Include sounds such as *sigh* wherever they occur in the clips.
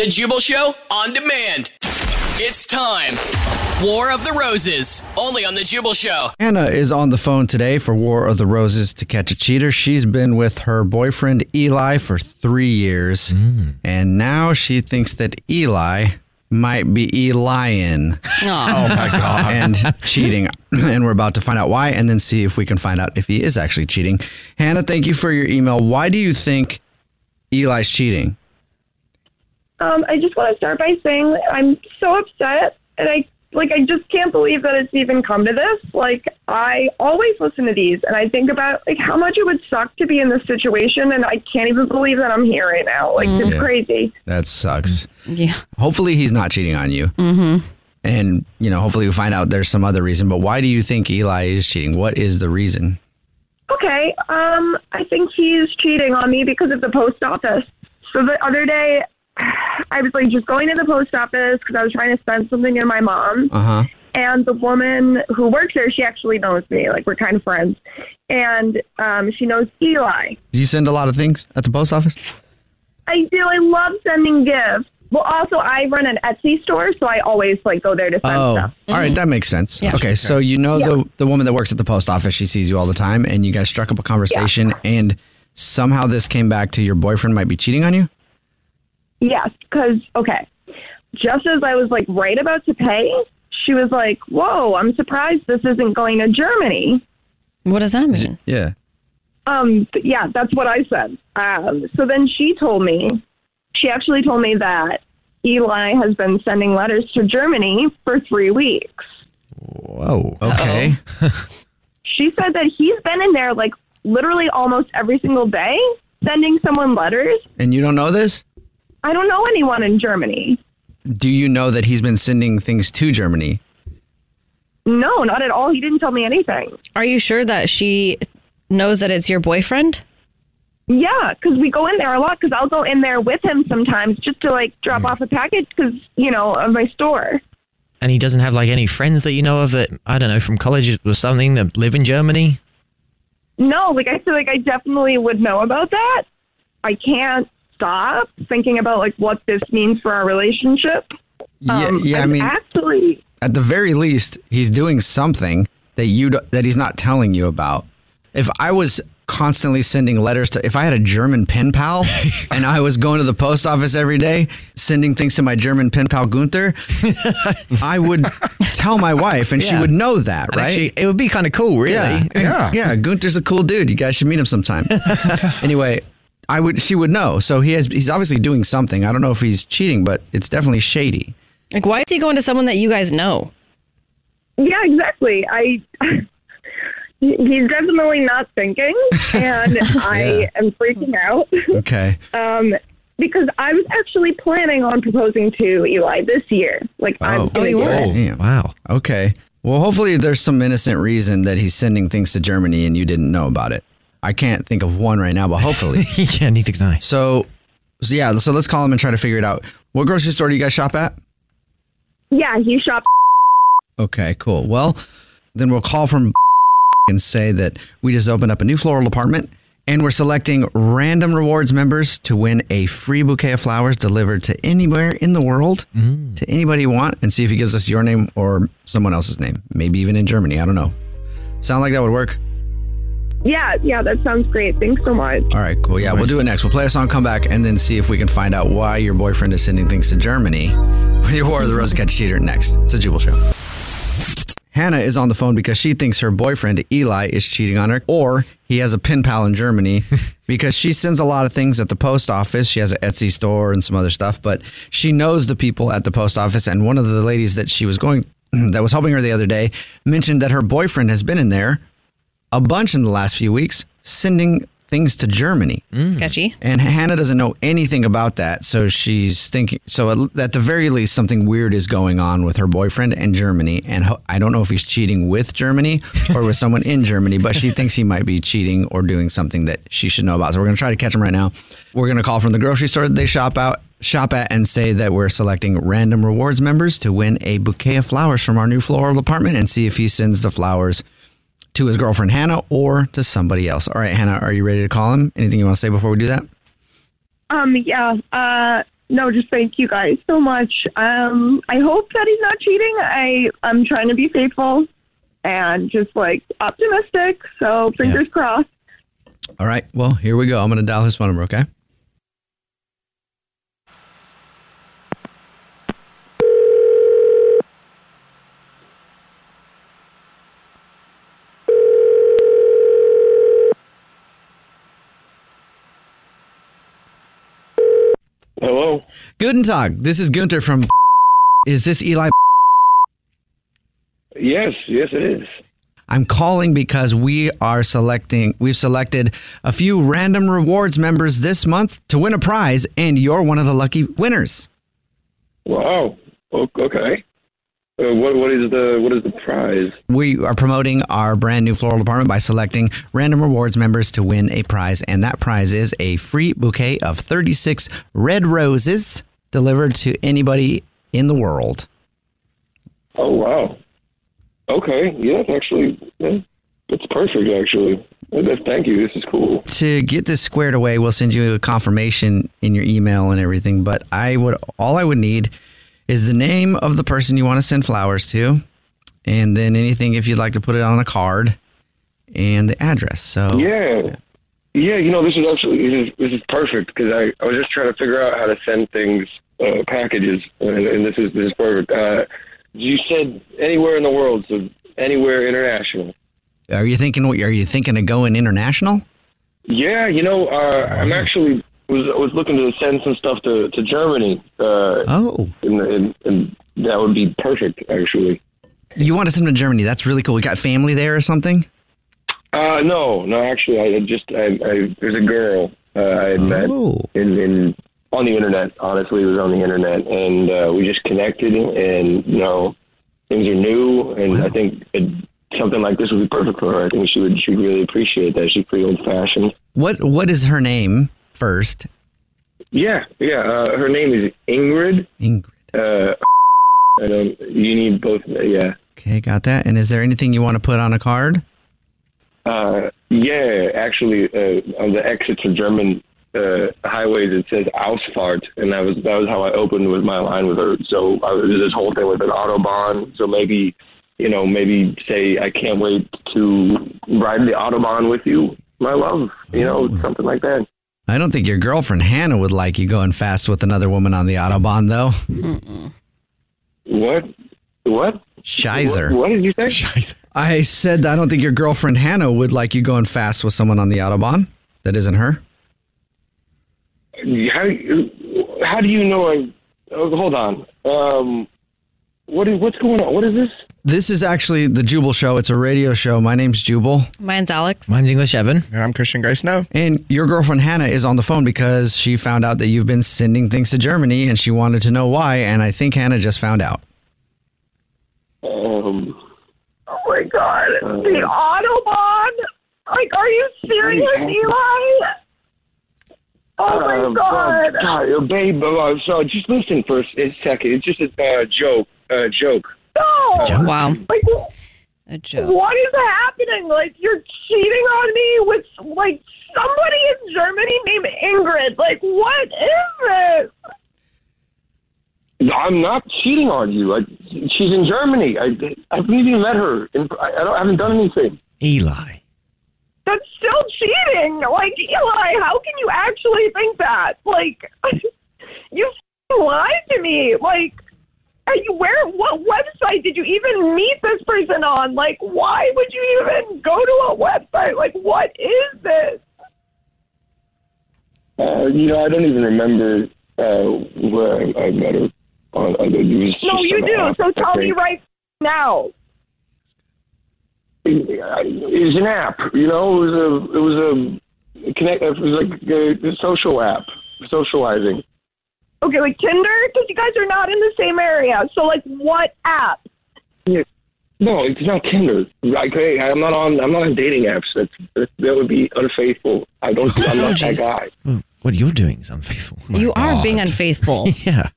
The Jubal Show on demand. It's time. War of the Roses, only on The Jubal Show. Hannah is on the phone today for War of the Roses to catch a cheater. She's been with her boyfriend Eli for three years, mm. and now she thinks that Eli might be Elian. Oh my God. *laughs* and cheating. *clears throat* And we're about to find out why and then see if we can find out if he is actually cheating. Hannah, thank you for your email. Why do you think Eli's cheating? Um, I just want to start by saying I'm so upset, and I like I just can't believe that it's even come to this. Like I always listen to these, and I think about like how much it would suck to be in this situation, and I can't even believe that I'm here right now. Like it's Yeah. crazy. That sucks. Yeah. Hopefully he's not cheating on you. Mm-hmm. And, you know, hopefully we find out there's some other reason. But why do you think Eli is cheating? What is the reason? Okay, um, I think he's cheating on me because of the post office. So the other day, *sighs* I was like just going to the post office because I was trying to send something to my mom. Uh huh. And the woman who works there, she actually knows me. Like we're kind of friends, and um, she knows Eli. Do you send a lot of things at the post office? I do. I love sending gifts. Well, also I run an Etsy store, so I always like go there to send Oh, stuff. all right, that makes sense. Yeah. Okay, so you know the the woman that works at the post office. She sees you all the time, and you guys struck up a conversation, and somehow this came back to your boyfriend might be cheating on you. Yes, because okay, just as I was like right about to pay, she was like, "Whoa, I'm surprised this isn't going to Germany." What does that mean? Yeah. Um, yeah, that's what I said. Um, so then she told me, she actually told me that Eli has been sending letters to Germany for three weeks. Whoa. Okay. *laughs* She said that he's been in there like literally almost every single day sending someone letters. And you don't know this? I don't know anyone in Germany. Do you know that he's been sending things to Germany? No, not at all. He didn't tell me anything. Are you sure that she knows that it's your boyfriend? Yeah, because we go in there a lot. Because I'll go in there with him sometimes just to like drop mm. off a package. Because you know of my store. And he doesn't have like any friends that you know of that I don't know from college or something that live in Germany. No, like I feel like I definitely would know about that. I can't stop thinking about like what this means for our relationship. Yeah, Um, yeah. I mean, actually, at the very least, he's doing something that you that he's not telling you about. If I was constantly sending letters to, if I had a German pen pal *laughs* and I was going to the post office every day sending things to my German pen pal Gunther, I would tell my wife, and she would know that, right? actually, it would be kind of cool, really. Yeah, yeah, *laughs* yeah. Gunther's a cool dude. You guys should meet him sometime. *laughs* anyway, I would. She would know. So he has. He's obviously doing something. I don't know if he's cheating, but it's definitely shady. Like, why is he going to someone that you guys know? yeah, exactly. I. *laughs* He's definitely not thinking, *laughs* and I am freaking out. Okay. um, because I was actually planning on proposing to Eli this year. Like I'm gonna do it. Damn. Wow. Okay. Well, hopefully there's some innocent reason that he's sending things to Germany and you didn't know about it. I can't think of one right now, but hopefully. *laughs* yeah, neither can I. So So yeah, so let's call him and try to figure it out. What grocery store do you guys shop at? Yeah, he shopped. Okay, cool. Well, then we'll call from *laughs* and say that we just opened up a new floral department and we're selecting random rewards members to win a free bouquet of flowers delivered to anywhere in the world mm. to anybody you want and see if he gives us your name or someone else's name, maybe even in Germany. I don't know. Sound like that would work? Yeah, yeah, that sounds great. Thanks so much. All right, cool. Yeah, we'll do it next. We'll play a song, come back, and then see if we can find out why your boyfriend is sending things to Germany. With your War of the Rose Catch Cheater next. It's a Jubal Show. Hannah is on the phone because she thinks her boyfriend Eli is cheating on her, or he has a pen pal in Germany *laughs* because she sends a lot of things at the post office. She has an Etsy store and some other stuff, but she knows the people at the post office. And one of the ladies that she was going, *clears throat* that was helping her the other day, mentioned that her boyfriend has been in there a bunch in the last few weeks sending things to Germany. Mm. Sketchy. And Hannah doesn't know anything about that. So she's thinking, so at, at the very least, something weird is going on with her boyfriend and Germany. And ho- I don't know if he's cheating with Germany or with someone in Germany, but she thinks he might be cheating or doing something that she should know about. So we're going to try to catch him right now. We're going to call from the grocery store that they shop out. Shop at and say that we're selecting random rewards members to win a bouquet of flowers from our new floral department and see if he sends the flowers to his girlfriend Hannah or to somebody else. All right, Hannah, are you ready to call him? Anything you want to say before we do that? Um, yeah. Uh, no, just thank you guys so much. Um, I hope that he's not cheating. I I'm trying to be faithful and just like optimistic. So fingers crossed. All right, well, here we go. I'm going to dial his phone number, okay? Hello. Guten Tag. This is Gunther from. *laughs* Is this Eli? Yes, yes, it is. I'm calling because we are selecting, we've selected a few random rewards members this month to win a prize, and you're one of the lucky winners. Wow. Okay. Uh, what what is the what is the prize? We are promoting our brand new floral department by selecting random rewards members to win a prize, and that prize is a free bouquet of 36 red roses delivered to anybody in the world. Oh wow. Okay. Yeah, it's actually it's perfect. Actually, thank you. This is cool. To get this squared away, we'll send you a confirmation in your email and everything. But I would all I would need is the name of the person you want to send flowers to, and then anything if you'd like to put it on a card, and the address. So Yeah. Yeah, you know, this is actually this is, this is perfect because I, I was just trying to figure out how to send things, uh, packages, and, and this is this is perfect. Uh, you said anywhere in the world, so anywhere international. are you thinking? What are you thinking of going international? Yeah, you know, uh, I'm actually was was looking to send some stuff to to Germany. Uh, oh, and, and, and that would be perfect, actually. You want to send them to Germany? That's really cool. You got family there or something? Uh, no, no, actually, I just I, I there's a girl uh, I had met in, in on the internet. Honestly, it was on the internet, and uh, we just connected, and you know, things are new, and I think it, something like this would be perfect for her. I think she would she would really appreciate that. She's pretty old fashioned. What What is her name first? Yeah, yeah. Uh, her name is Ingrid. Ingrid. Uh, I don't. You need both. Yeah. Okay, got that. And is there anything you want to put on a card? Uh, yeah, actually, uh, on the exits of German uh, highways, it says Ausfahrt, and that was that was how I opened with my line with her. So I was this whole thing with an autobahn. So maybe, you know, maybe say I can't wait to ride the autobahn with you, my love. You know, something like that. I don't think your girlfriend Hannah would like you going fast with another woman on the autobahn, though. What? What? Shizer. What, what did you say? I said I don't think your girlfriend Hannah would like you going fast with someone on the autobahn. That isn't her. How how do you know? I, oh, hold on. Um, what is what's going on? What is this? This is actually the Jubal Show. It's a radio show. My name's Jubal. Mine's Alex. Mine's English Evan. And I'm Christian Grace now. And your girlfriend Hannah is on the phone because she found out that you've been sending things to Germany and she wanted to know why. And I think Hannah just found out. Um. Oh my god, the Autobahn! Like, are you serious, Eli? Oh my Uh, god. God, uh, babe, uh, so just listen for a s- second. It's just a uh, joke. Uh, joke. No. Wow. Like, A joke. what is happening? Like, you're cheating on me with like somebody in Germany named Ingrid. Like, what is this? I'm not cheating on you. Like she's in Germany. I I haven't even met her. And I, I don't I haven't done anything. Eli. That's still cheating. Like, Eli, how can you actually think that? Like, *laughs* you lied to me. Like, are you where? What website did you even meet this person on? Like, why would you even go to a website? Like, what is this? Uh, you know, I don't even remember uh, where I, I met her. On, uh, No, you do. So tell me right now. It was an app. You know, it was a it was a connect. It was like a, a social app, socializing. Okay, like Tinder, because you guys are not in the same area. So, like, what app? Yeah. No, it's not Tinder. Like, hey, I'm not on. I'm not on dating apps. That that, that would be unfaithful. I don't. I'm not oh, not that guy. Well, what you're doing is unfaithful. You are being unfaithful. *laughs* Yeah.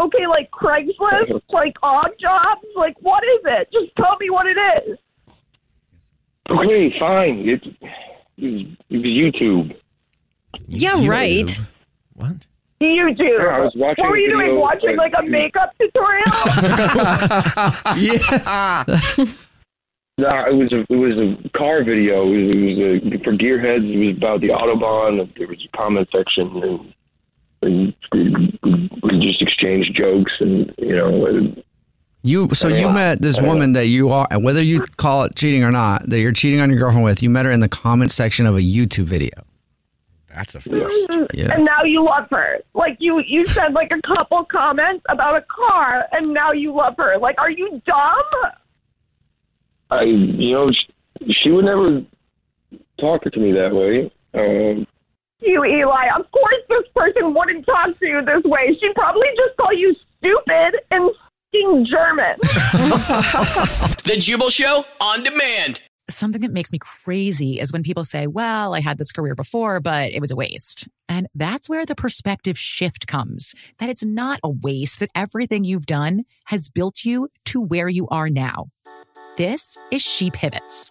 Okay, like Craigslist, *laughs* like odd jobs, like what is it? Just tell me what it is. Okay, fine. It, it, was, it was YouTube. Yeah, right. What? YouTube. Yeah, I was watching what were you doing? Watching like, like a makeup tutorial? *laughs* yeah. No, it was a it was a car video. It was, it was a, for gearheads. It was about the autobahn. There was a comment section, and, and we, we just exchanged jokes, and you know, You so you met this woman that you are whether you call it cheating or not that you're cheating on your girlfriend with. You met her in the comment section of a YouTube video. That's a first. Yeah. and now you love her. Like you, you said like a couple comments about a car, and now you love her. Like, are you dumb? I you know she, she would never talk to me that way. Um, You, Eli. Of course, this person wouldn't talk to you this way. She'd probably just call you stupid and fing German. *laughs* The Jubal Show on demand. Something that makes me crazy is when people say, well, I had this career before, but it was a waste. And that's where the perspective shift comes that it's not a waste, that everything you've done has built you to where you are now. This is She Pivots,